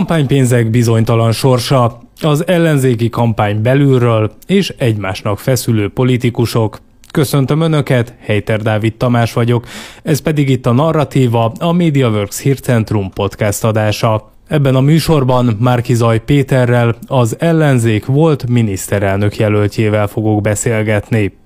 kampánypénzek bizonytalan sorsa, az ellenzéki kampány belülről és egymásnak feszülő politikusok. Köszöntöm Önöket, Heiter Dávid Tamás vagyok, ez pedig itt a Narratíva, a MediaWorks Hírcentrum podcast adása. Ebben a műsorban Márkizaj Péterrel, az ellenzék volt miniszterelnök jelöltjével fogok beszélgetni.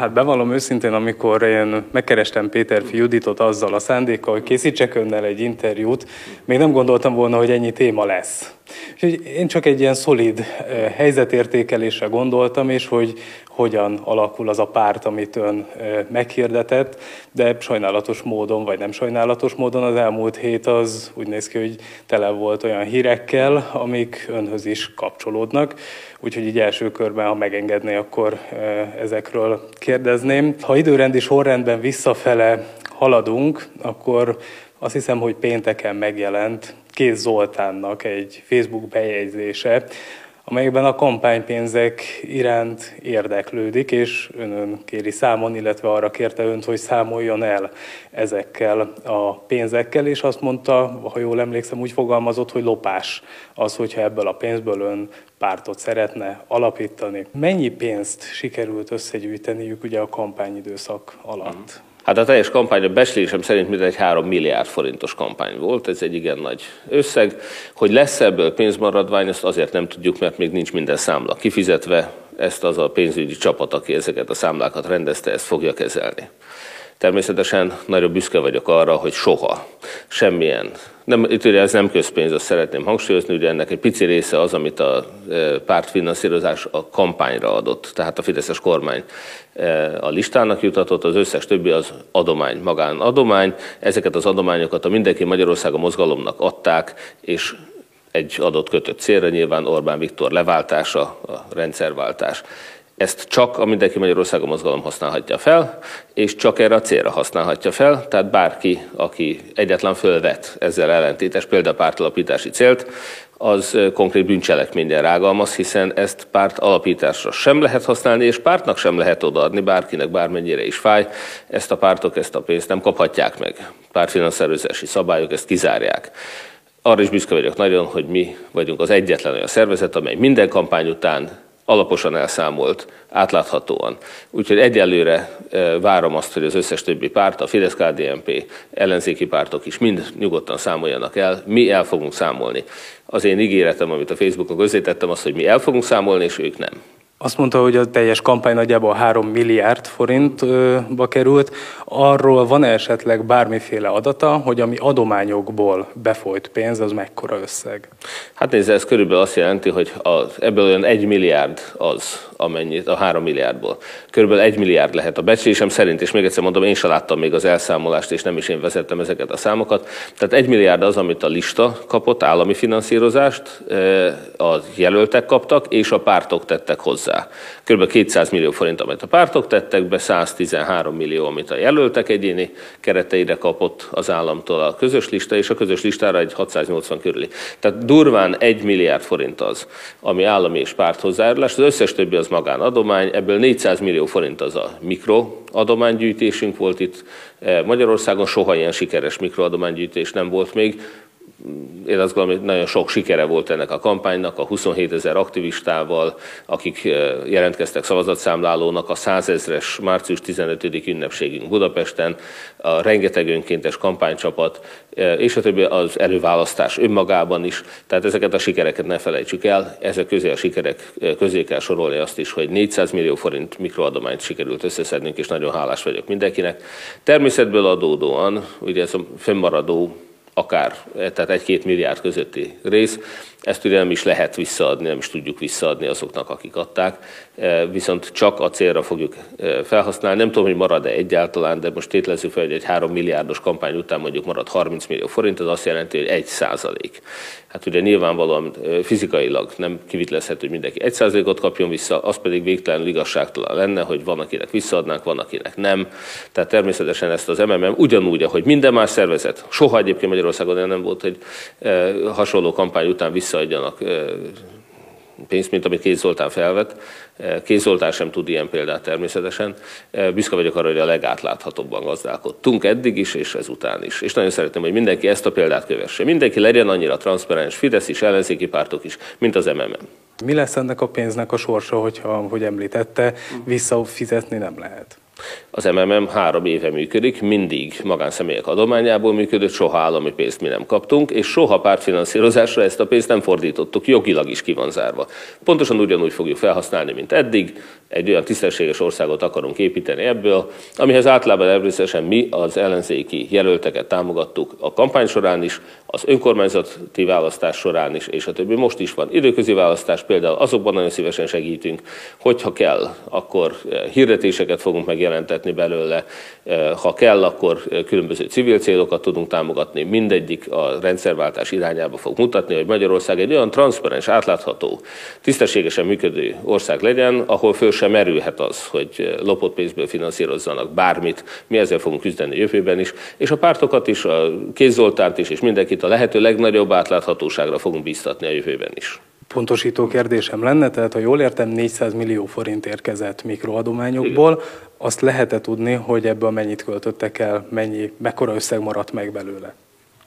Hát bevallom őszintén, amikor én megkerestem Péter Juditot azzal a szándékkal, hogy készítsek önnel egy interjút, még nem gondoltam volna, hogy ennyi téma lesz. Úgyhogy én csak egy ilyen szolid eh, helyzetértékelésre gondoltam, és hogy hogyan alakul az a párt, amit ön eh, meghirdetett, de sajnálatos módon, vagy nem sajnálatos módon az elmúlt hét az úgy néz ki, hogy tele volt olyan hírekkel, amik önhöz is kapcsolódnak. Úgyhogy így első körben, ha megengedné, akkor eh, ezekről kérdezném. Ha időrendi sorrendben visszafele haladunk, akkor azt hiszem, hogy pénteken megjelent Kéz Zoltánnak egy Facebook bejegyzése, amelyben a kampánypénzek iránt érdeklődik, és önön kéri számon, illetve arra kérte önt, hogy számoljon el ezekkel a pénzekkel, és azt mondta, ha jól emlékszem, úgy fogalmazott, hogy lopás az, hogyha ebből a pénzből ön pártot szeretne alapítani. Mennyi pénzt sikerült összegyűjteniük ugye a kampányidőszak alatt? Hát a teljes kampány a becslésem szerint mindegy 3 milliárd forintos kampány volt, ez egy igen nagy összeg. Hogy lesz ebből pénzmaradvány, ezt azért nem tudjuk, mert még nincs minden számla kifizetve. Ezt az a pénzügyi csapat, aki ezeket a számlákat rendezte, ezt fogja kezelni. Természetesen nagyon büszke vagyok arra, hogy soha semmilyen, nem, itt ugye ez nem közpénz, azt szeretném hangsúlyozni, ugye ennek egy pici része az, amit a e, pártfinanszírozás a kampányra adott, tehát a Fideszes kormány e, a listának jutatott, az összes többi az adomány, magánadomány. Ezeket az adományokat a Mindenki Magyarországa mozgalomnak adták, és egy adott kötött célra, nyilván Orbán Viktor leváltása, a rendszerváltás. Ezt csak a Mindenki Magyarországon mozgalom használhatja fel, és csak erre a célra használhatja fel, tehát bárki, aki egyetlen fölvet ezzel ellentétes pártalapítási célt, az konkrét bűncselekményen rágalmaz, hiszen ezt párt alapításra sem lehet használni, és pártnak sem lehet odaadni, bárkinek bármennyire is fáj. Ezt a pártok ezt a pénzt nem kaphatják meg. Pártfinanszírozási szabályok ezt kizárják. Arra is büszke vagyok nagyon, hogy mi vagyunk az egyetlen olyan szervezet, amely minden kampány után alaposan elszámolt, átláthatóan. Úgyhogy egyelőre e, várom azt, hogy az összes többi párt, a fidesz KDNP, ellenzéki pártok is mind nyugodtan számoljanak el. Mi el fogunk számolni. Az én ígéretem, amit a Facebookon közzétettem, az, hogy mi el fogunk számolni, és ők nem. Azt mondta, hogy a teljes kampány nagyjából 3 milliárd forintba került. Arról van esetleg bármiféle adata, hogy ami adományokból befolyt pénz, az mekkora összeg? Hát nézd, ez körülbelül azt jelenti, hogy az, ebből olyan 1 milliárd az, amennyit a 3 milliárdból. Körülbelül 1 milliárd lehet a becslésem szerint, és még egyszer mondom, én sem láttam még az elszámolást, és nem is én vezettem ezeket a számokat. Tehát 1 milliárd az, amit a lista kapott, állami finanszírozást, eh, a jelöltek kaptak, és a pártok tettek hozzá hozzá. Kb. 200 millió forint, amit a pártok tettek be, 113 millió, amit a jelöltek egyéni kereteire kapott az államtól a közös lista, és a közös listára egy 680 körüli. Tehát durván 1 milliárd forint az, ami állami és párt hozzájárulás, az összes többi az magánadomány, ebből 400 millió forint az a mikroadománygyűjtésünk volt itt. Magyarországon soha ilyen sikeres mikroadománygyűjtés nem volt még én azt gondolom, hogy nagyon sok sikere volt ennek a kampánynak, a 27 ezer aktivistával, akik eh, jelentkeztek szavazatszámlálónak, a 100 ezres március 15. ünnepségünk Budapesten, a rengeteg önkéntes kampánycsapat, eh, és a többi az előválasztás önmagában is. Tehát ezeket a sikereket ne felejtsük el. Ezek közé a sikerek eh, közé kell sorolni azt is, hogy 400 millió forint mikroadományt sikerült összeszednünk, és nagyon hálás vagyok mindenkinek. Természetből adódóan, ugye ez a fennmaradó akár, tehát egy-két milliárd közötti rész, ezt ugye nem is lehet visszaadni, nem is tudjuk visszaadni azoknak, akik adták, e, viszont csak a célra fogjuk e, felhasználni. Nem tudom, hogy marad-e egyáltalán, de most tételezzük fel, hogy egy 3 milliárdos kampány után mondjuk marad 30 millió forint, az azt jelenti, hogy 1 százalék. Hát ugye nyilvánvalóan fizikailag nem kivitelezhető, hogy mindenki 1 százalékot kapjon vissza, az pedig végtelenül igazságtalan lenne, hogy van, akinek visszaadnánk, van, akinek nem. Tehát természetesen ezt az MMM ugyanúgy, ahogy minden más szervezet, soha egyébként Magyarországon nem volt, hogy hasonló kampány után vissza visszaadjanak pénzt, mint amit Kéz Zoltán felvett. Kéz Zoltán sem tud ilyen példát természetesen. Büszke vagyok arra, hogy a legátláthatóbban gazdálkodtunk eddig is, és ezután is. És nagyon szeretném, hogy mindenki ezt a példát kövesse. Mindenki legyen annyira transzparens, Fidesz is, ellenzéki pártok is, mint az MMM. Mi lesz ennek a pénznek a sorsa, hogyha, hogy említette, visszafizetni nem lehet? Az MMM három éve működik, mindig magánszemélyek adományából működött, soha állami pénzt mi nem kaptunk, és soha pártfinanszírozásra ezt a pénzt nem fordítottuk, jogilag is ki van zárva. Pontosan ugyanúgy fogjuk felhasználni, mint eddig, egy olyan tisztességes országot akarunk építeni ebből, amihez általában természetesen mi az ellenzéki jelölteket támogattuk a kampány során is, az önkormányzati választás során is, és a többi. Most is van időközi választás, például azokban nagyon szívesen segítünk, hogyha kell, akkor hirdetéseket fogunk megjelentetni belőle, eh, ha kell, akkor eh, különböző civil célokat tudunk támogatni, mindegyik a rendszerváltás irányába fog mutatni, hogy Magyarország egy olyan transzparens, átlátható, tisztességesen működő ország legyen, ahol föl sem merülhet az, hogy lopott pénzből finanszírozzanak bármit. Mi ezzel fogunk küzdeni jövőben is, és a pártokat is, a Kézzoltárt is, és mindenkit a lehető legnagyobb átláthatóságra fogunk bíztatni a jövőben is. Pontosító kérdésem lenne, tehát ha jól értem, 400 millió forint érkezett mikroadományokból, azt lehet tudni, hogy ebből mennyit költöttek el, mennyi, mekkora összeg maradt meg belőle?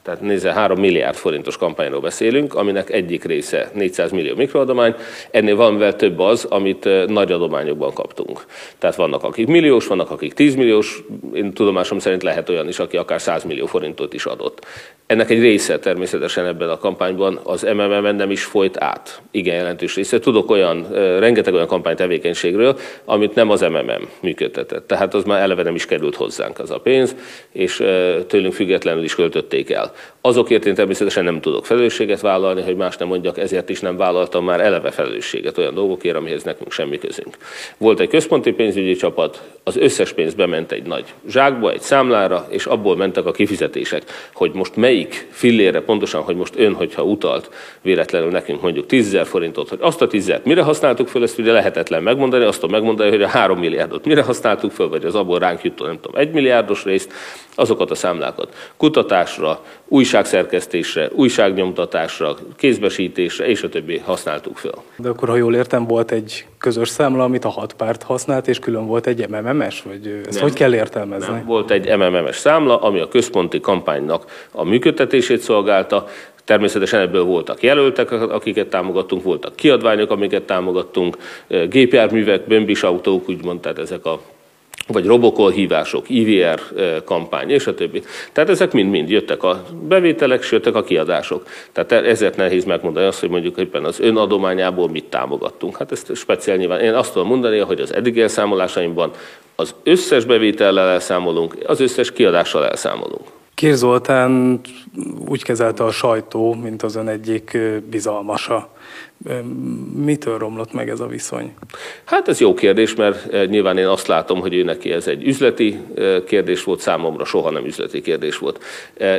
Tehát nézze, 3 milliárd forintos kampányról beszélünk, aminek egyik része 400 millió mikroadomány, ennél valamivel több az, amit nagy adományokban kaptunk. Tehát vannak akik milliós, vannak akik 10 milliós, én tudomásom szerint lehet olyan is, aki akár 100 millió forintot is adott. Ennek egy része természetesen ebben a kampányban az MMM nem is folyt át. Igen, jelentős része. Tudok olyan, rengeteg olyan kampánytevékenységről, amit nem az MMM működtetett. Tehát az már eleve nem is került hozzánk az a pénz, és tőlünk függetlenül is költötték el. Azokért én természetesen nem tudok felelősséget vállalni, hogy más nem mondjak, ezért is nem vállaltam már eleve felelősséget olyan dolgokért, amihez nekünk semmi közünk. Volt egy központi pénzügyi csapat, az összes pénz bement egy nagy zsákba, egy számlára, és abból mentek a kifizetések, hogy most melyik fillére pontosan, hogy most ön, hogyha utalt véletlenül nekünk mondjuk 10 forintot, hogy azt a 10 mire használtuk föl, ezt ugye lehetetlen megmondani, azt tudom megmondani, hogy a 3 milliárdot mire használtuk föl, vagy az abból ránk jutó, nem tudom, 1 milliárdos részt, azokat a számlákat kutatásra, újságszerkesztésre, újságnyomtatásra, kézbesítésre és a többi használtuk föl. De akkor, ha jól értem, volt egy közös számla, amit a hat párt használt, és külön volt egy MMM-es? Vagy ezt nem, hogy kell értelmezni? Nem. Volt egy MMM-es számla, ami a központi kampánynak a működtetését szolgálta, Természetesen ebből voltak jelöltek, akiket támogattunk, voltak kiadványok, amiket támogattunk, gépjárművek, bömbis autók, úgymond, tehát ezek a vagy robokol hívások, IVR kampány, és a többi. Tehát ezek mind-mind jöttek a bevételek, és jöttek a kiadások. Tehát ezért nehéz megmondani azt, hogy mondjuk éppen az önadományából mit támogattunk. Hát ezt speciál nyilván. Én azt tudom mondani, hogy az eddig elszámolásaimban az összes bevétellel elszámolunk, az összes kiadással elszámolunk. Kér Zoltán úgy kezelte a sajtó, mint az ön egyik bizalmasa. Mitől romlott meg ez a viszony? Hát ez jó kérdés, mert nyilván én azt látom, hogy ő neki ez egy üzleti kérdés volt, számomra soha nem üzleti kérdés volt.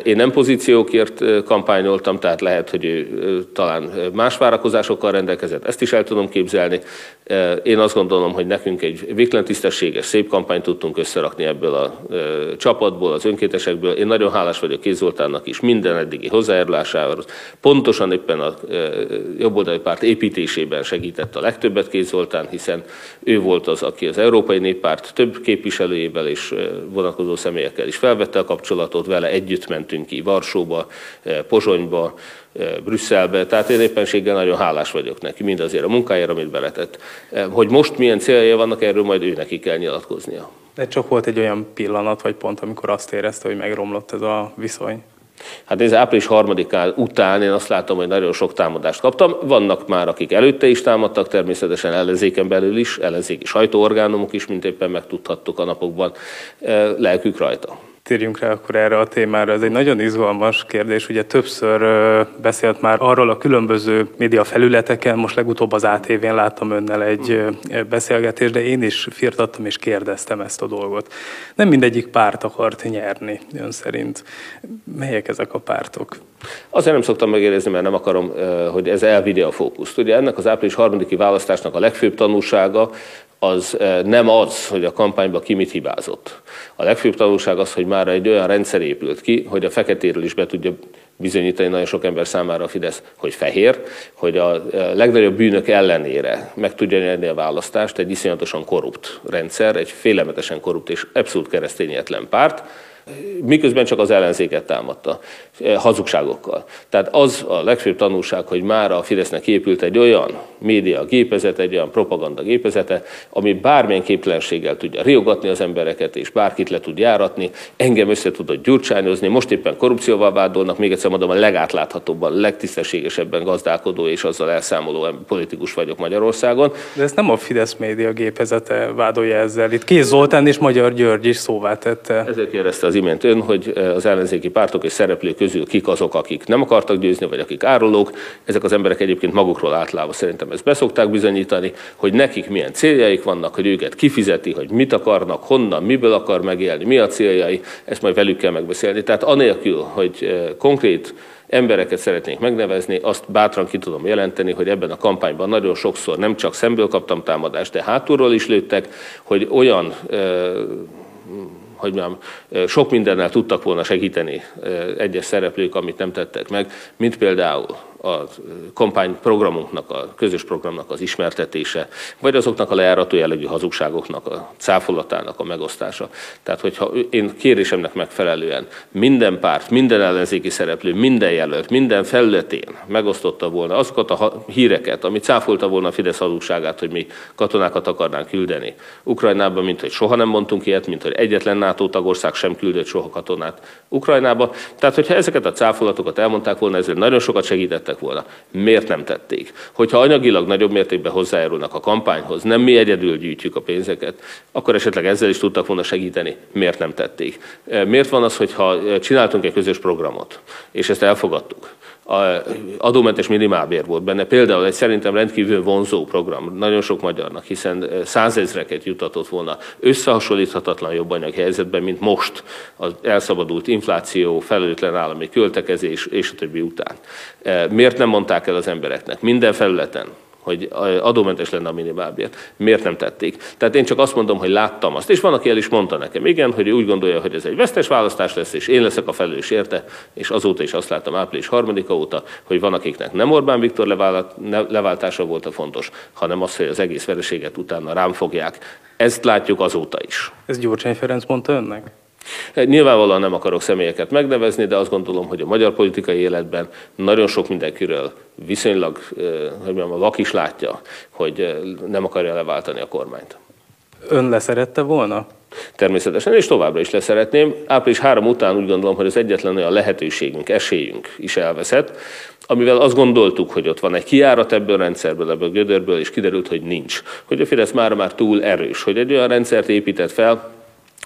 Én nem pozíciókért kampányoltam, tehát lehet, hogy ő talán más várakozásokkal rendelkezett, ezt is el tudom képzelni. Én azt gondolom, hogy nekünk egy végtelen tisztességes, szép kampányt tudtunk összerakni ebből a csapatból, az önkétesekből. Én nagyon hálás vagyok Kéz Zoltánnak is minden eddigi hozzájárulásához. Pontosan éppen a jobboldali párt építésében segített a legtöbbet Kéz Zoltán, hiszen ő volt az, aki az Európai Néppárt több képviselőjével és vonatkozó személyekkel is felvette a kapcsolatot, vele együtt mentünk ki Varsóba, Pozsonyba, Brüsszelbe, tehát én éppenséggel nagyon hálás vagyok neki, mindazért a munkájára, amit beletett. Hogy most milyen célja vannak, erről majd ő neki kell nyilatkoznia. De csak volt egy olyan pillanat vagy pont, amikor azt érezte, hogy megromlott ez a viszony. Hát ez április harmadikán után én azt látom, hogy nagyon sok támadást kaptam. Vannak már, akik előtte is támadtak, természetesen ellenzéken belül is, ellenzéki sajtóorgánumok is, mint éppen megtudhattuk a napokban, lelkük rajta térjünk rá akkor erre a témára. Ez egy nagyon izgalmas kérdés. Ugye többször beszélt már arról a különböző média felületeken, most legutóbb az ATV-n láttam önnel egy beszélgetést, de én is firtattam és kérdeztem ezt a dolgot. Nem mindegyik párt akart nyerni, ön szerint. Melyek ezek a pártok? Azért nem szoktam megérezni, mert nem akarom, hogy ez elvigye a fókuszt. Ugye ennek az április harmadiki választásnak a legfőbb tanulsága az nem az, hogy a kampányban ki mit hibázott. A legfőbb tanulság az, hogy már egy olyan rendszer épült ki, hogy a feketéről is be tudja bizonyítani nagyon sok ember számára a Fidesz, hogy fehér, hogy a legnagyobb bűnök ellenére meg tudja nyerni a választást egy iszonyatosan korrupt rendszer, egy félelmetesen korrupt és abszolút keresztényetlen párt, miközben csak az ellenzéket támadta eh, hazugságokkal. Tehát az a legfőbb tanulság, hogy már a Fidesznek épült egy olyan média gépezet, egy olyan propaganda gépezete, ami bármilyen képtelenséggel tudja riogatni az embereket, és bárkit le tud járatni, engem össze tudott gyurcsányozni, most éppen korrupcióval vádolnak, még egyszer mondom, a legátláthatóbban, legtisztességesebben gazdálkodó és azzal elszámoló politikus vagyok Magyarországon. De ezt nem a Fidesz média gépezete vádolja ezzel. Itt Kéz Zoltán és Magyar György is szóvá tette. Ezért kérdezte az imént ön, hogy eh, az ellenzéki pártok és szereplők közül kik azok, akik nem akartak győzni, vagy akik árulók. Ezek az emberek egyébként magukról átlávva szerintem ezt beszokták bizonyítani, hogy nekik milyen céljaik vannak, hogy őket kifizeti, hogy mit akarnak, honnan, miből akar megélni, mi a céljai, ezt majd velük kell megbeszélni. Tehát anélkül, hogy eh, konkrét embereket szeretnénk megnevezni, azt bátran ki tudom jelenteni, hogy ebben a kampányban nagyon sokszor nem csak szemből kaptam támadást, de hátulról is lőttek, hogy olyan eh, hogy mondjam, sok mindennel tudtak volna segíteni egyes szereplők, amit nem tettek meg, mint például a kampányprogramunknak, a közös programnak az ismertetése, vagy azoknak a lejárató jellegű hazugságoknak a cáfolatának a megosztása. Tehát, hogyha én kérésemnek megfelelően minden párt, minden ellenzéki szereplő, minden jelölt, minden felületén megosztotta volna azokat a híreket, ami cáfolta volna a Fidesz hazugságát, hogy mi katonákat akarnánk küldeni Ukrajnába, mint hogy soha nem mondtunk ilyet, mint hogy egyetlen NATO tagország sem küldött soha katonát Ukrajnába. Tehát, hogyha ezeket a cáfolatokat elmondták volna, ezzel nagyon sokat segítettek tettek volna. Miért nem tették? Hogyha anyagilag nagyobb mértékben hozzájárulnak a kampányhoz, nem mi egyedül gyűjtjük a pénzeket, akkor esetleg ezzel is tudtak volna segíteni. Miért nem tették? Miért van az, hogyha csináltunk egy közös programot, és ezt elfogadtuk, adómentes minimálbér volt benne. Például egy szerintem rendkívül vonzó program nagyon sok magyarnak, hiszen százezreket jutatott volna összehasonlíthatatlan jobb anyag mint most az elszabadult infláció, felelőtlen állami költekezés és a többi után. Miért nem mondták el az embereknek minden felületen, hogy adómentes lenne a minimálbér. Miért nem tették? Tehát én csak azt mondom, hogy láttam azt. És van, aki el is mondta nekem, igen, hogy úgy gondolja, hogy ez egy vesztes választás lesz, és én leszek a felelős érte, és azóta is azt láttam április harmadika óta, hogy van, akiknek nem Orbán Viktor leváltása volt a fontos, hanem az, hogy az egész vereséget utána rám fogják. Ezt látjuk azóta is. Ez Gyurcsány Ferenc mondta önnek? Nyilvánvalóan nem akarok személyeket megnevezni, de azt gondolom, hogy a magyar politikai életben nagyon sok mindenkiről viszonylag, hogy mondjam, a vak is látja, hogy nem akarja leváltani a kormányt. Ön leszerette volna? Természetesen, és továbbra is leszeretném. Április három után úgy gondolom, hogy az egyetlen olyan lehetőségünk, esélyünk is elveszett, amivel azt gondoltuk, hogy ott van egy kiárat ebből a rendszerből, ebből a gödörből, és kiderült, hogy nincs. Hogy a Fidesz már már túl erős, hogy egy olyan rendszert épített fel,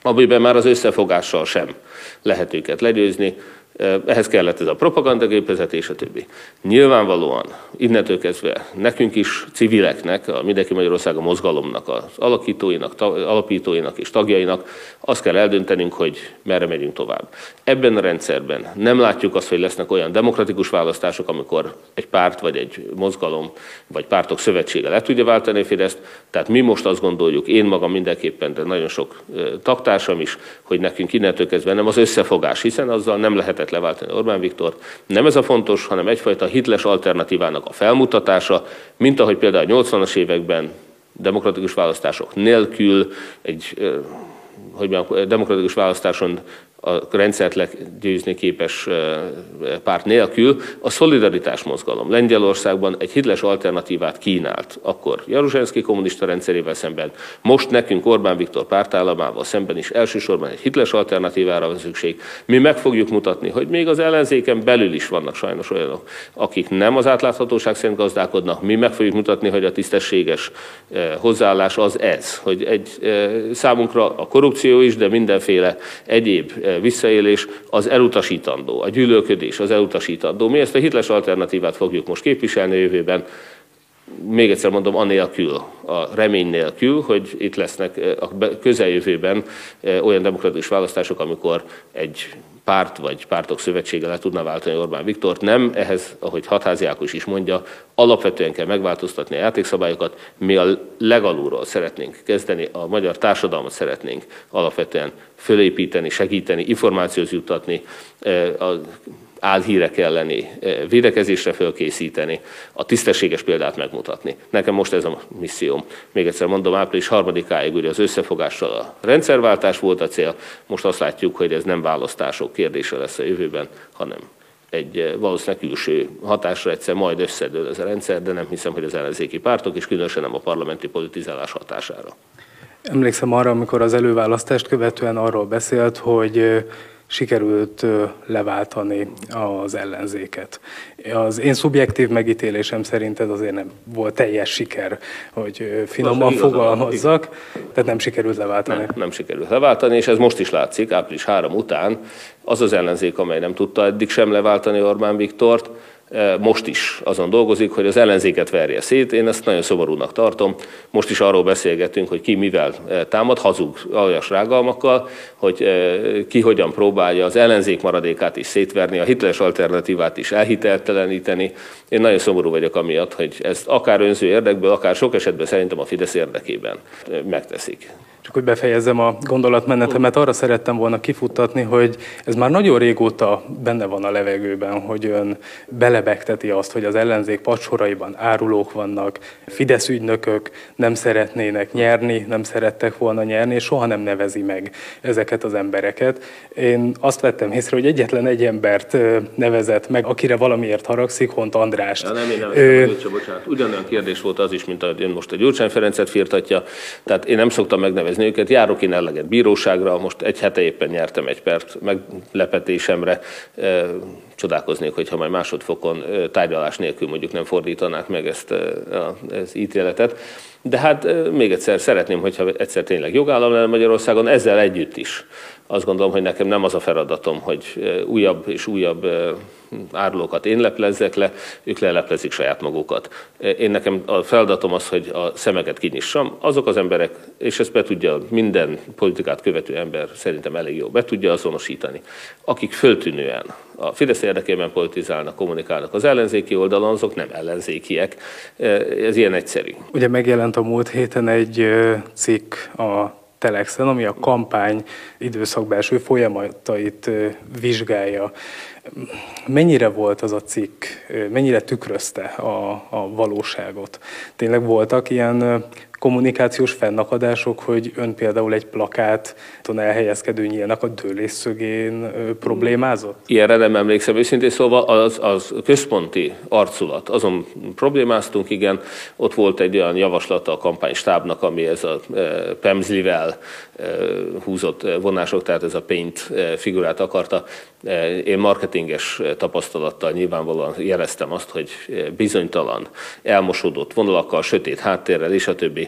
amiben már az összefogással sem lehet őket legyőzni, ehhez kellett ez a propagandagépezet és a többi. Nyilvánvalóan innentől kezdve nekünk is, civileknek, a Mindenki Magyarország a mozgalomnak, az alakítóinak, alapítóinak és tagjainak azt kell eldöntenünk, hogy merre megyünk tovább. Ebben a rendszerben nem látjuk azt, hogy lesznek olyan demokratikus választások, amikor egy párt vagy egy mozgalom vagy pártok szövetsége le tudja váltani Fideszt. Tehát mi most azt gondoljuk, én magam mindenképpen, de nagyon sok taktársam is, hogy nekünk innentől kezdve nem az összefogás, hiszen azzal nem lehetett lehet leváltani Orbán Viktor. Nem ez a fontos, hanem egyfajta hitles alternatívának a felmutatása, mint ahogy például a 80-as években demokratikus választások nélkül egy hogy mondjam, demokratikus választáson a rendszert legyőzni képes párt nélkül, a szolidaritás mozgalom. Lengyelországban egy hitles alternatívát kínált, akkor Jaruzsenszki kommunista rendszerével szemben, most nekünk Orbán Viktor pártállamával szemben is elsősorban egy hitles alternatívára van szükség. Mi meg fogjuk mutatni, hogy még az ellenzéken belül is vannak sajnos olyanok, akik nem az átláthatóság szerint gazdálkodnak, mi meg fogjuk mutatni, hogy a tisztességes hozzáállás az ez, hogy egy számunkra a korrupció is, de mindenféle egyéb visszaélés az elutasítandó, a gyűlölködés az elutasítandó. Mi ezt a hitles alternatívát fogjuk most képviselni a jövőben, még egyszer mondom, anélkül, a remény nélkül, hogy itt lesznek a közeljövőben olyan demokratikus választások, amikor egy párt vagy pártok szövetsége le tudna váltani Orbán Viktort. Nem, ehhez, ahogy Hatházi Ákos is mondja, alapvetően kell megváltoztatni a játékszabályokat. Mi a legalulról szeretnénk kezdeni, a magyar társadalmat szeretnénk alapvetően fölépíteni, segíteni, információt juttatni, a álhírek elleni védekezésre fölkészíteni, a tisztességes példát megmutatni. Nekem most ez a misszióm. Még egyszer mondom, április harmadikáig ugye az összefogással a rendszerváltás volt a cél, most azt látjuk, hogy ez nem választások kérdése lesz a jövőben, hanem egy valószínűleg külső hatásra egyszer majd összedől ez a rendszer, de nem hiszem, hogy az ellenzéki pártok, és különösen nem a parlamenti politizálás hatására. Emlékszem arra, amikor az előválasztást követően arról beszélt, hogy sikerült leváltani az ellenzéket. Az én szubjektív megítélésem szerint ez azért nem volt teljes siker, hogy finoman fogalmazzak, tehát nem sikerült leváltani. Nem, nem sikerült leváltani, és ez most is látszik, április 3 után az az ellenzék, amely nem tudta eddig sem leváltani Orbán Viktort, most is azon dolgozik, hogy az ellenzéket verje szét. Én ezt nagyon szomorúnak tartom. Most is arról beszélgetünk, hogy ki mivel támad, hazug aljas rágalmakkal, hogy ki hogyan próbálja az ellenzék maradékát is szétverni, a hitles alternatívát is elhitelteleníteni. Én nagyon szomorú vagyok amiatt, hogy ezt akár önző érdekből, akár sok esetben szerintem a Fidesz érdekében megteszik. Csak hogy befejezzem a gondolatmenetemet, arra szerettem volna kifuttatni, hogy ez már nagyon régóta benne van a levegőben, hogy ön belebegteti azt, hogy az ellenzék pacsoraiban árulók vannak, Fidesz ügynökök nem szeretnének nyerni, nem szerettek volna nyerni, és soha nem nevezi meg ezeket az embereket. Én azt vettem észre, hogy egyetlen egy embert nevezett meg, akire valamiért haragszik, Hont Andrást. Ja, nem, én nem Ö... bocsánat. Ugyanolyan kérdés volt az is, mint a, ön most a Gyurcsány Ferencet firtatja. Tehát én nem szoktam megnevezni megnevezni őket. Járok én eleget bíróságra, most egy hete éppen nyertem egy pert meglepetésemre. Csodálkoznék, hogyha majd másodfokon tárgyalás nélkül mondjuk nem fordítanák meg ezt az ítéletet. De hát még egyszer szeretném, hogyha egyszer tényleg jogállam lenne Magyarországon, ezzel együtt is azt gondolom, hogy nekem nem az a feladatom, hogy újabb és újabb árulókat én leplezzek le, ők leleplezik saját magukat. Én nekem a feladatom az, hogy a szemeket kinyissam. Azok az emberek, és ezt be tudja minden politikát követő ember szerintem elég jó, be tudja azonosítani, akik föltűnően a Fidesz érdekében politizálnak, kommunikálnak az ellenzéki oldalon, azok nem ellenzékiek. Ez ilyen egyszerű. Ugye megjelent a múlt héten egy cikk a Telexen, ami a kampány időszakbelső folyamatait vizsgálja. Mennyire volt az a cikk, mennyire tükrözte a, a valóságot? Tényleg voltak ilyen kommunikációs fennakadások, hogy ön például egy plakát elhelyezkedő nyílnak a dőlésszögén problémázott? Ilyenre nem emlékszem őszintén, szóval az, az központi arculat, azon problémáztunk, igen, ott volt egy olyan javaslat a kampánystábnak, ami ez a Pemzlivel húzott vonások, tehát ez a paint figurát akarta. Én marketinges tapasztalattal nyilvánvalóan jeleztem azt, hogy bizonytalan, elmosódott vonalakkal, sötét háttérrel és a többi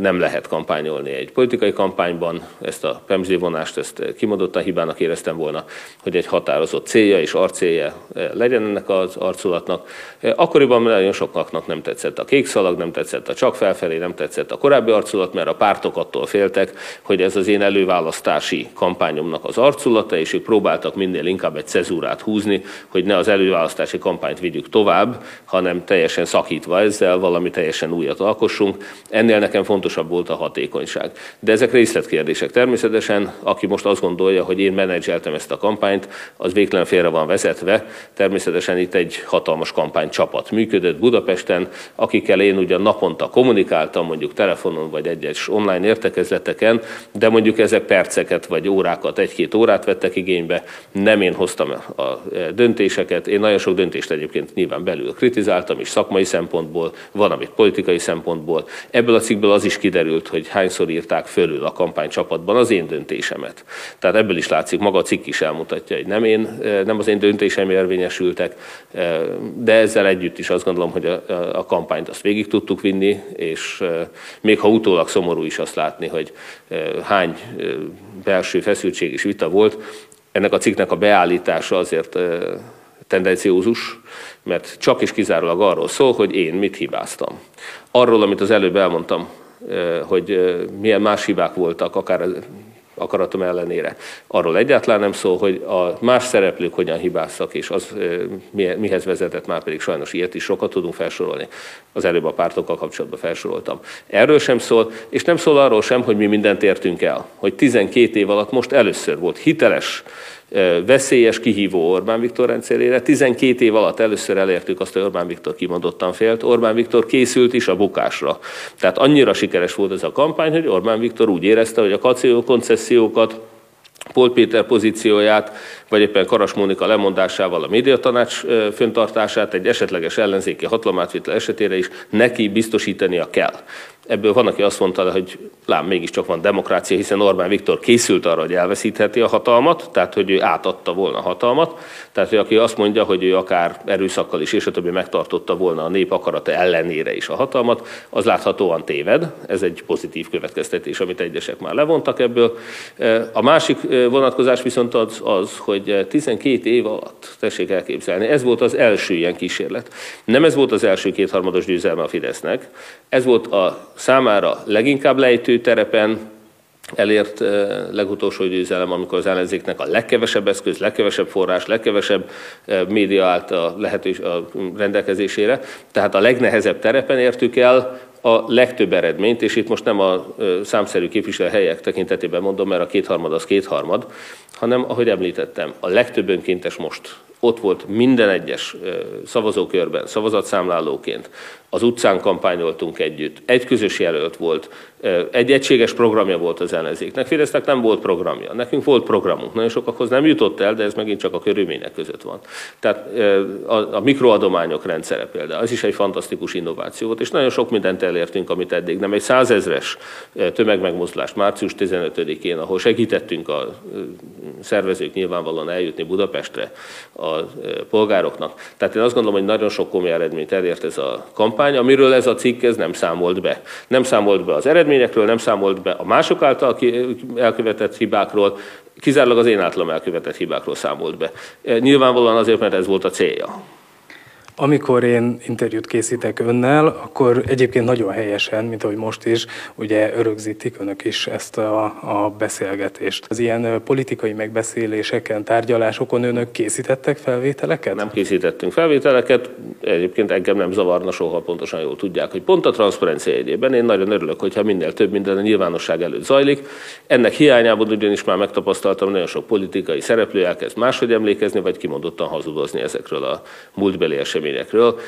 nem lehet kampányolni egy politikai kampányban. Ezt a PEMZI vonást, ezt kimondottan hibának éreztem volna, hogy egy határozott célja és arcélja legyen ennek az arculatnak. Akkoriban nagyon sokaknak nem tetszett a kék szalag, nem tetszett a csak felfelé, nem tetszett a korábbi arculat, mert a pártok attól féltek, hogy ez az én előválasztási kampányomnak az arculata, és ők próbáltak minél inkább egy cezúrát húzni, hogy ne az előválasztási kampányt vigyük tovább, hanem teljesen szakítva ezzel valami teljesen újat alkossunk. Ennél nekem fontosabb volt a hatékonyság. De ezek részletkérdések. Természetesen, aki most azt gondolja, hogy én menedzseltem ezt a kampányt, az végtelen félre van vezetve. Természetesen itt egy hatalmas kampánycsapat működött Budapesten, akikkel én ugyan naponta kommunikáltam, mondjuk telefonon vagy egy-egy online értekezleteken, de mondjuk ezek perceket vagy órákat, egy-két órát vettek igénybe. Nem én hoztam a döntéseket. Én nagyon sok döntést egyébként nyilván belül kritizáltam is szakmai szempontból, van, amit politikai szempontból. Ebből a cikkből az is kiderült, hogy hányszor írták fölül a kampánycsapatban az én döntésemet. Tehát ebből is látszik, maga a cikk is elmutatja, hogy nem, én, nem az én döntésem érvényesültek, de ezzel együtt is azt gondolom, hogy a, a kampányt azt végig tudtuk vinni, és még ha utólag szomorú is azt látni, hogy hány belső feszültség és vita volt, ennek a cikknek a beállítása azért tendenciózus, mert csak is kizárólag arról szól, hogy én mit hibáztam. Arról, amit az előbb elmondtam, hogy milyen más hibák voltak, akár akaratom ellenére. Arról egyáltalán nem szól, hogy a más szereplők hogyan hibáztak, és az mihez vezetett, már pedig sajnos ilyet is sokat tudunk felsorolni. Az előbb a pártokkal kapcsolatban felsoroltam. Erről sem szól, és nem szól arról sem, hogy mi mindent értünk el. Hogy 12 év alatt most először volt hiteles veszélyes, kihívó Orbán Viktor rendszerére. 12 év alatt először elértük azt, hogy Orbán Viktor kimondottan félt. Orbán Viktor készült is a bukásra. Tehát annyira sikeres volt ez a kampány, hogy Orbán Viktor úgy érezte, hogy a kació koncesziókat Pól Péter pozícióját, vagy éppen Karas Mónika lemondásával a médiatanács föntartását egy esetleges ellenzéki hatalomátvitel esetére is neki biztosítania kell. Ebből van, aki azt mondta, hogy lám, mégiscsak van demokrácia, hiszen Orbán Viktor készült arra, hogy elveszítheti a hatalmat, tehát hogy ő átadta volna a hatalmat. Tehát, hogy aki azt mondja, hogy ő akár erőszakkal is, és a többi megtartotta volna a nép akarata ellenére is a hatalmat, az láthatóan téved. Ez egy pozitív következtetés, amit egyesek már levontak ebből. A másik vonatkozás viszont az, az hogy 12 év alatt, tessék elképzelni, ez volt az első ilyen kísérlet. Nem ez volt az első kétharmados győzelme a Fidesznek, ez volt a számára leginkább lejtő terepen elért legutolsó győzelem, amikor az ellenzéknek a legkevesebb eszköz, legkevesebb forrás, legkevesebb média állt a, lehetős, a rendelkezésére. Tehát a legnehezebb terepen értük el a legtöbb eredményt, és itt most nem a számszerű képviselőhelyek tekintetében mondom, mert a kétharmad az kétharmad, hanem, ahogy említettem, a legtöbb önkéntes most ott volt minden egyes szavazókörben, szavazatszámlálóként, az utcán kampányoltunk együtt, egy közös jelölt volt, egy egységes programja volt az ellenzéknek. Fidesznek nem volt programja, nekünk volt programunk, nagyon sokakhoz nem jutott el, de ez megint csak a körülmények között van. Tehát a, a mikroadományok rendszere például, az is egy fantasztikus innováció volt, és nagyon sok mindent elértünk, amit eddig nem. Egy százezres tömegmegmozdulás március 15-én, ahol segítettünk a szervezők nyilvánvalóan eljutni Budapestre a polgároknak. Tehát én azt gondolom, hogy nagyon sok komoly eredményt elért ez a kampány, amiről ez a cikk ez nem számolt be. Nem számolt be az eredményekről, nem számolt be a mások által elkövetett hibákról, kizárólag az én általam elkövetett hibákról számolt be. Nyilvánvalóan azért, mert ez volt a célja. Amikor én interjút készítek önnel, akkor egyébként nagyon helyesen, mint ahogy most is, ugye örökzítik önök is ezt a, a beszélgetést. Az ilyen politikai megbeszéléseken, tárgyalásokon önök készítettek felvételeket? Nem készítettünk felvételeket, egyébként engem nem zavarna soha, pontosan jól tudják, hogy pont a transzparencia egyében én nagyon örülök, hogyha minél több minden a nyilvánosság előtt zajlik. Ennek hiányában ugyanis már megtapasztaltam, nagyon sok politikai szereplő elkezd máshogy emlékezni, vagy kimondottan hazudozni ezekről a múltbeli eseményekről eseményekről.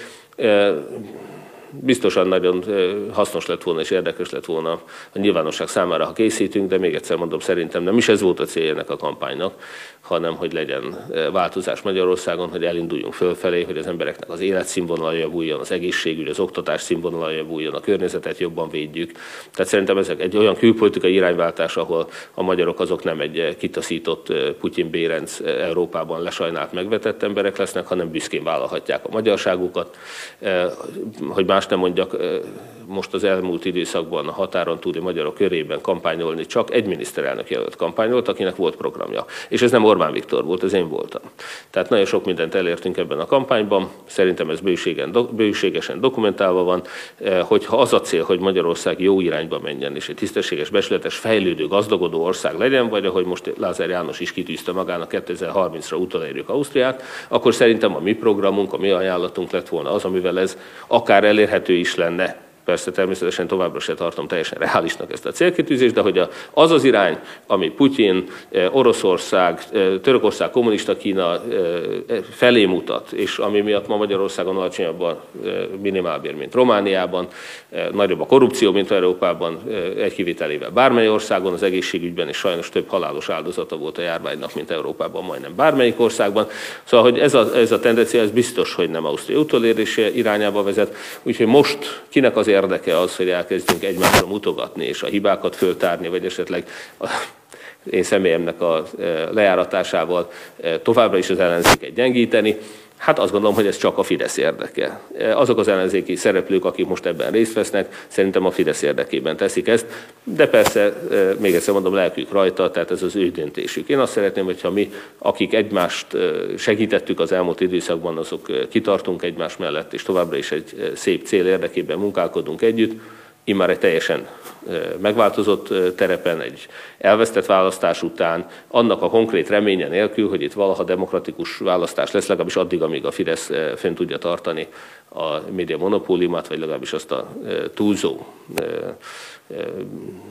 Biztosan nagyon hasznos lett volna és érdekes lett volna a nyilvánosság számára, ha készítünk, de még egyszer mondom, szerintem nem is ez volt a célja ennek a kampánynak, hanem hogy legyen változás Magyarországon, hogy elinduljunk fölfelé, hogy az embereknek az életszínvonala javuljon, az egészségügy, az oktatás színvonala javuljon, a környezetet jobban védjük. Tehát szerintem ezek egy olyan külpolitikai irányváltás, ahol a magyarok azok nem egy kitaszított Putyin Bérenc Európában lesajnált, megvetett emberek lesznek, hanem büszkén vállalhatják a magyarságukat, hogy más nem mondjak, most az elmúlt időszakban a határon túli magyarok körében kampányolni, csak egy miniszterelnök jelölt kampányolt, akinek volt programja. És ez nem Orbán Viktor volt, ez én voltam. Tehát nagyon sok mindent elértünk ebben a kampányban, szerintem ez bőségen, bőségesen dokumentálva van, hogyha az a cél, hogy Magyarország jó irányba menjen, és egy tisztességes, besületes, fejlődő, gazdagodó ország legyen, vagy ahogy most Lázár János is kitűzte magának 2030-ra utolérjük Ausztriát, akkor szerintem a mi programunk, a mi ajánlatunk lett volna az, amivel ez akár elérhető is lenne Persze természetesen továbbra se tartom teljesen reálisnak ezt a célkitűzést, de hogy az az irány, ami Putyin, eh, Oroszország, eh, Törökország, kommunista Kína eh, felé mutat, és ami miatt ma Magyarországon alacsonyabb a minimálbér, mint Romániában, nagyobb a korrupció, mint Európában, egy kivételével bármely országon, az egészségügyben is sajnos több halálos áldozata volt a járványnak, mint Európában, majdnem bármelyik országban. Szóval, hogy ez a, ez a tendencia, ez biztos, hogy nem Ausztria utolérése irányába vezet. Úgyhogy most kinek az érdeke az, hogy elkezdjünk egymásra mutogatni, és a hibákat föltárni, vagy esetleg a én személyemnek a e, lejáratásával e, továbbra is az ellenzéket gyengíteni. Hát azt gondolom, hogy ez csak a Fidesz érdeke. Azok az ellenzéki szereplők, akik most ebben részt vesznek, szerintem a Fidesz érdekében teszik ezt, de persze, még egyszer mondom, lelkük rajta, tehát ez az ő döntésük. Én azt szeretném, hogyha mi, akik egymást segítettük az elmúlt időszakban, azok kitartunk egymás mellett, és továbbra is egy szép cél érdekében munkálkodunk együtt, immár egy teljesen megváltozott terepen, egy elvesztett választás után, annak a konkrét reménye nélkül, hogy itt valaha demokratikus választás lesz, legalábbis addig, amíg a Fidesz fönn tudja tartani a média monopóliumát, vagy legalábbis azt a túlzó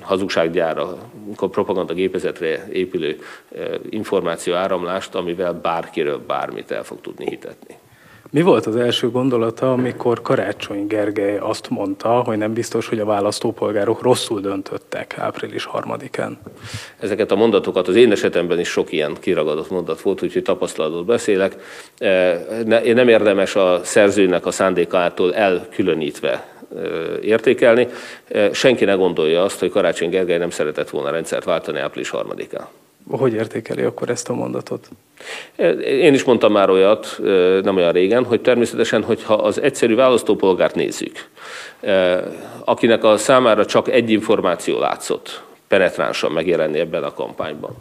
hazugsággyára, propaganda gépezetre épülő információ áramlást, amivel bárkiről bármit el fog tudni hitetni. Mi volt az első gondolata, amikor Karácsony Gergely azt mondta, hogy nem biztos, hogy a választópolgárok rosszul döntöttek április harmadikán? Ezeket a mondatokat az én esetemben is sok ilyen kiragadott mondat volt, úgyhogy tapasztalatot beszélek. Én nem érdemes a szerzőnek a szándékától elkülönítve értékelni. Senki ne gondolja azt, hogy Karácsony Gergely nem szeretett volna rendszert váltani április harmadikán. Hogy értékeli akkor ezt a mondatot? Én is mondtam már olyat, nem olyan régen, hogy természetesen, hogyha az egyszerű választópolgárt nézzük, akinek a számára csak egy információ látszott penetránsan megjelenni ebben a kampányban,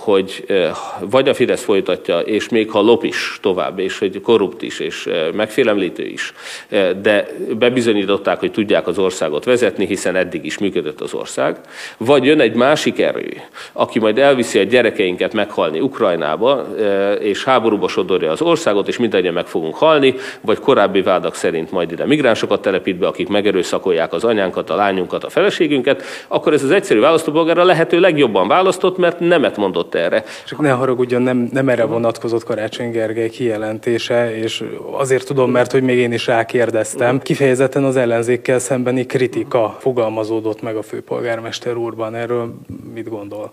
hogy vagy a Fidesz folytatja, és még ha lop is tovább, és hogy korrupt is, és megfélemlítő is, de bebizonyították, hogy tudják az országot vezetni, hiszen eddig is működött az ország, vagy jön egy másik erő, aki majd elviszi a gyerekeinket meghalni Ukrajnába, és háborúba sodorja az országot, és mindannyian meg fogunk halni, vagy korábbi vádak szerint majd ide migránsokat telepít be, akik megerőszakolják az anyánkat, a lányunkat, a feleségünket, akkor ez az egyszerű választópolgár a lehető legjobban választott, mert nemet mondott mondott erre. Csak ne haragudjon, nem, nem erre vonatkozott Karácsony Gergely kijelentése, és azért tudom, mert hogy még én is rákérdeztem. Kifejezetten az ellenzékkel szembeni kritika fogalmazódott meg a főpolgármester úrban. Erről mit gondol?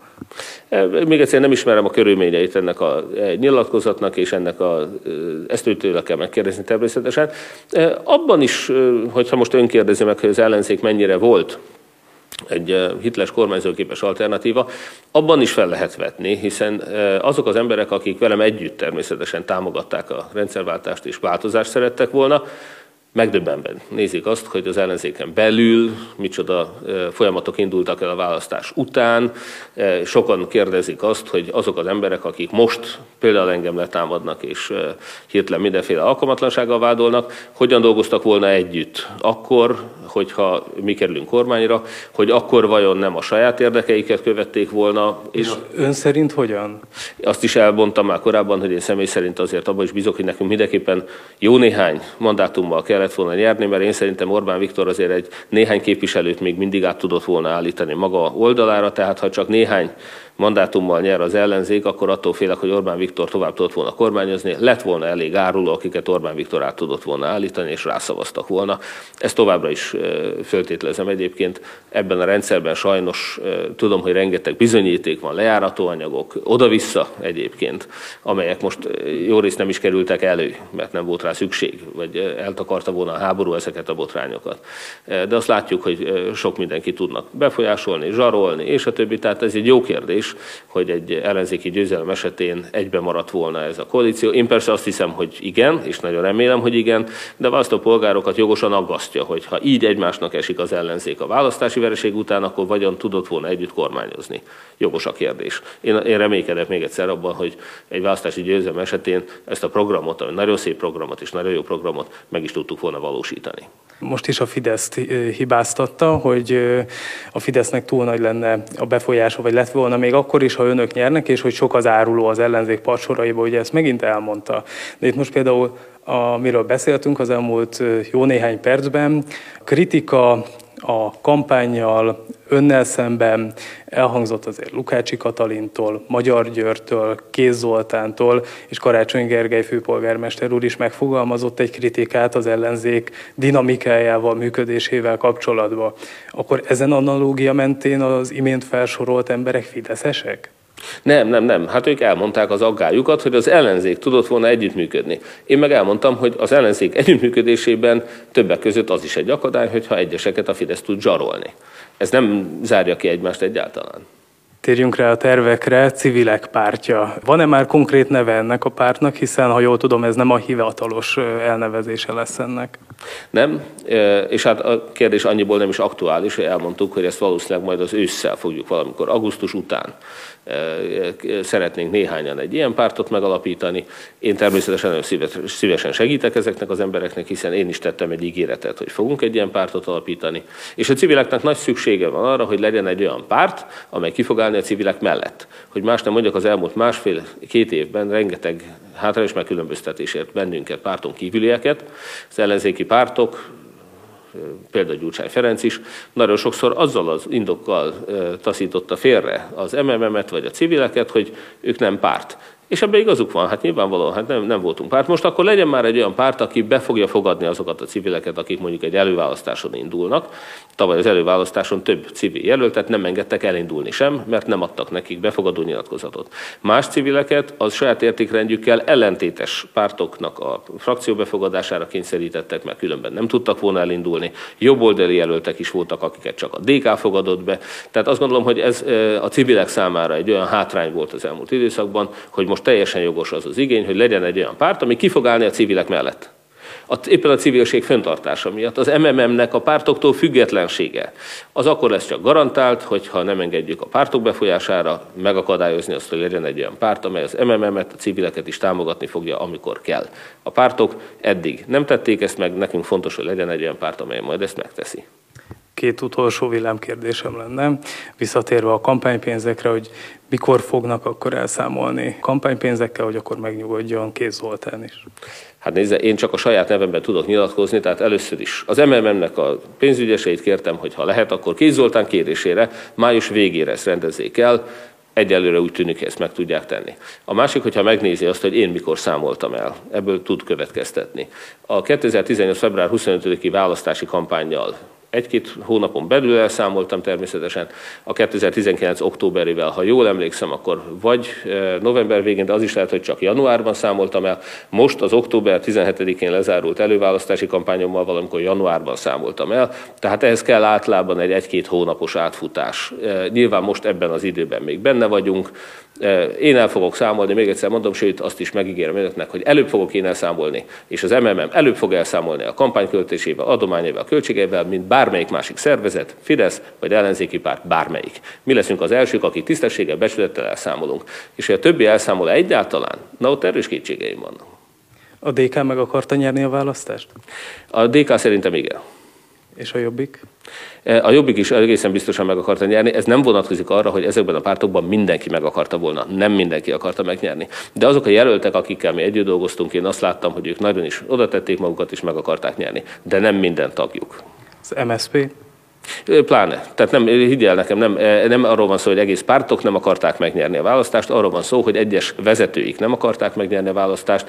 E, még egyszer nem ismerem a körülményeit ennek a e, nyilatkozatnak, és ennek a, e, ezt őtőle kell megkérdezni természetesen. Abban is, hogyha most ön kérdezi meg, hogy az ellenzék mennyire volt egy hitles kormányzóképes alternatíva, abban is fel lehet vetni, hiszen azok az emberek, akik velem együtt természetesen támogatták a rendszerváltást és változást szerettek volna, megdöbbenve nézik azt, hogy az ellenzéken belül micsoda folyamatok indultak el a választás után. Sokan kérdezik azt, hogy azok az emberek, akik most például engem letámadnak és hirtelen mindenféle alkalmatlansággal vádolnak, hogyan dolgoztak volna együtt akkor, hogyha mi kerülünk kormányra, hogy akkor vajon nem a saját érdekeiket követték volna. És ön szerint hogyan? Azt is elmondtam már korábban, hogy én személy szerint azért abban is bizok, hogy nekünk mindenképpen jó néhány mandátummal kellett volna nyerni, mert én szerintem Orbán Viktor azért egy néhány képviselőt még mindig át tudott volna állítani maga oldalára, tehát ha csak néhány mandátummal nyer az ellenzék, akkor attól félek, hogy Orbán Viktor tovább tudott volna kormányozni, lett volna elég áruló, akiket Orbán Viktor át tudott volna állítani, és rászavaztak volna. Ezt továbbra is föltételezem egyébként. Ebben a rendszerben sajnos tudom, hogy rengeteg bizonyíték van, lejáratóanyagok, oda-vissza egyébként, amelyek most jó részt nem is kerültek elő, mert nem volt rá szükség, vagy eltakarta volna a háború ezeket a botrányokat. De azt látjuk, hogy sok mindenki tudnak befolyásolni, zsarolni, és a többi. Tehát ez egy jó kérdés, is, hogy egy ellenzéki győzelem esetén egybe maradt volna ez a koalíció. Én persze azt hiszem, hogy igen, és nagyon remélem, hogy igen, de a polgárokat jogosan aggasztja, hogy ha így egymásnak esik az ellenzék a választási vereség után, akkor vagyon tudott volna együtt kormányozni. Jogos a kérdés. Én, én reménykedek még egyszer abban, hogy egy választási győzelem esetén ezt a programot, ami nagyon szép programot és nagyon jó programot meg is tudtuk volna valósítani. Most is a Fideszt hibáztatta, hogy a Fidesznek túl nagy lenne a befolyása, vagy lett volna még akkor is, ha önök nyernek, és hogy sok az áruló az ellenzék parsoraiba, ugye ezt megint elmondta. De itt most például, amiről beszéltünk az elmúlt jó néhány percben, kritika a kampányjal, önnel szemben elhangzott azért Lukácsi Katalintól, Magyar Györtől, Kéz Zoltántól, és Karácsony Gergely főpolgármester úr is megfogalmazott egy kritikát az ellenzék dinamikájával, működésével kapcsolatban. Akkor ezen analógia mentén az imént felsorolt emberek fideszesek? Nem, nem, nem. Hát ők elmondták az aggályukat, hogy az ellenzék tudott volna együttműködni. Én meg elmondtam, hogy az ellenzék együttműködésében többek között az is egy akadály, hogyha egyeseket a Fidesz tud zsarolni. Ez nem zárja ki egymást egyáltalán Térjünk rá a tervekre, civilek pártja. Van-e már konkrét neve ennek a pártnak, hiszen ha jól tudom, ez nem a hivatalos elnevezése lesz ennek? Nem, és hát a kérdés annyiból nem is aktuális, hogy elmondtuk, hogy ezt valószínűleg majd az ősszel fogjuk valamikor, augusztus után szeretnénk néhányan egy ilyen pártot megalapítani. Én természetesen szívesen segítek ezeknek az embereknek, hiszen én is tettem egy ígéretet, hogy fogunk egy ilyen pártot alapítani. És a civileknek nagy szüksége van arra, hogy legyen egy olyan párt, amely ki fog állni a civilek mellett. Hogy más nem mondjak, az elmúlt másfél-két évben rengeteg hátrányos megkülönböztetésért bennünket, párton kívülieket, az ellenzéki pártok, például Gyurcsány Ferenc is, nagyon sokszor azzal az indokkal taszította félre az MMM-et vagy a civileket, hogy ők nem párt. És ebben igazuk van, hát nyilvánvalóan hát nem, nem voltunk párt. Most akkor legyen már egy olyan párt, aki be fogja fogadni azokat a civileket, akik mondjuk egy előválasztáson indulnak. Tavaly az előválasztáson több civil jelöltet nem engedtek elindulni sem, mert nem adtak nekik befogadó nyilatkozatot. Más civileket az saját értékrendjükkel ellentétes pártoknak a frakció befogadására kényszerítettek, mert különben nem tudtak volna elindulni. Jobboldali jelöltek is voltak, akiket csak a DK fogadott be. Tehát azt gondolom, hogy ez a civilek számára egy olyan hátrány volt az elmúlt időszakban, hogy most most teljesen jogos az az igény, hogy legyen egy olyan párt, ami ki fog állni a civilek mellett. A, éppen a civilség föntartása miatt. Az MMM-nek a pártoktól függetlensége az akkor lesz csak garantált, hogyha nem engedjük a pártok befolyására megakadályozni azt, hogy legyen egy olyan párt, amely az MMM-et, a civileket is támogatni fogja, amikor kell. A pártok eddig nem tették ezt meg, nekünk fontos, hogy legyen egy olyan párt, amely majd ezt megteszi két utolsó villámkérdésem lenne, visszatérve a kampánypénzekre, hogy mikor fognak akkor elszámolni kampánypénzekkel, hogy akkor megnyugodjon Kéz Zoltán is. Hát nézze, én csak a saját nevemben tudok nyilatkozni, tehát először is az MMM-nek a pénzügyeseit kértem, hogy ha lehet, akkor Kéz Zoltán kérésére május végére ezt rendezzék el, egyelőre úgy tűnik, hogy ezt meg tudják tenni. A másik, hogyha megnézi azt, hogy én mikor számoltam el, ebből tud következtetni. A 2018. február 25-i választási kampányjal egy-két hónapon belül elszámoltam természetesen a 2019. októberével, ha jól emlékszem, akkor vagy november végén, de az is lehet, hogy csak januárban számoltam el. Most az október 17-én lezárult előválasztási kampányommal valamikor januárban számoltam el, tehát ehhez kell általában egy egy-két hónapos átfutás. Nyilván most ebben az időben még benne vagyunk, én el fogok számolni, még egyszer mondom, sőt azt is megígérem önöknek, hogy előbb fogok én elszámolni, és az MMM előbb fog elszámolni a kampányköltésével, adományaival, költségeivel, mint bármelyik másik szervezet, Fidesz vagy ellenzéki párt, bármelyik. Mi leszünk az elsők, akik tisztességgel, becsülettel elszámolunk. És hogy a többi elszámol egyáltalán, na ott erős kétségeim vannak. A DK meg akarta nyerni a választást? A DK szerintem igen. És a Jobbik? E, a Jobbik is egészen biztosan meg akarta nyerni. Ez nem vonatkozik arra, hogy ezekben a pártokban mindenki meg akarta volna. Nem mindenki akarta megnyerni. De azok a jelöltek, akikkel mi együtt dolgoztunk, én azt láttam, hogy ők nagyon is oda tették magukat, és meg akarták nyerni. De nem minden tagjuk. Az MSP? Pláne. Tehát nem, higgyel nekem, nem, nem arról van szó, hogy egész pártok nem akarták megnyerni a választást, arról van szó, hogy egyes vezetőik nem akarták megnyerni a választást.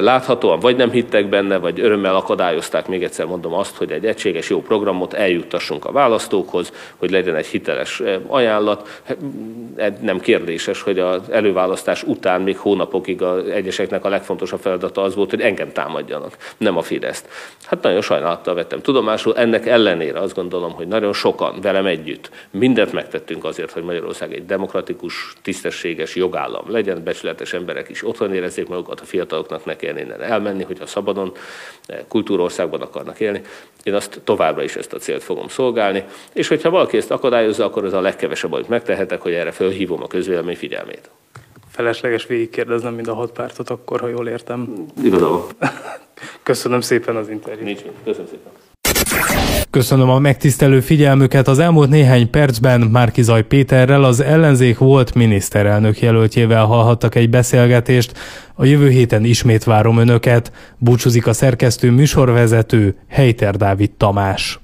Láthatóan vagy nem hittek benne, vagy örömmel akadályozták, még egyszer mondom azt, hogy egy egységes jó programot eljuttassunk a választókhoz, hogy legyen egy hiteles ajánlat. Nem kérdéses, hogy az előválasztás után még hónapokig az egyeseknek a legfontosabb feladata az volt, hogy engem támadjanak, nem a Fideszt. Hát nagyon sajnálattal vettem tudomásul, ennek ellenére azt gondolom, hogy nagyon sokan velem együtt mindent megtettünk azért, hogy Magyarország egy demokratikus, tisztességes jogállam legyen, becsületes emberek is otthon érezzék magukat, a fiataloknak ne kelljen innen elmenni, hogyha szabadon eh, kultúrországban akarnak élni. Én azt továbbra is ezt a célt fogom szolgálni, és hogyha valaki ezt akadályozza, akkor ez a legkevesebb, amit megtehetek, hogy erre fölhívom a közvélemény figyelmét felesleges végigkérdeznem mind a hat pártot, akkor, ha jól értem. Igazából. Köszönöm szépen az interjút. Nincs Köszönöm szépen. Köszönöm a megtisztelő figyelmüket. Az elmúlt néhány percben Márkizaj Péterrel, az ellenzék volt miniszterelnök jelöltjével hallhattak egy beszélgetést. A jövő héten ismét várom önöket. Búcsúzik a szerkesztő műsorvezető Heiter Dávid Tamás.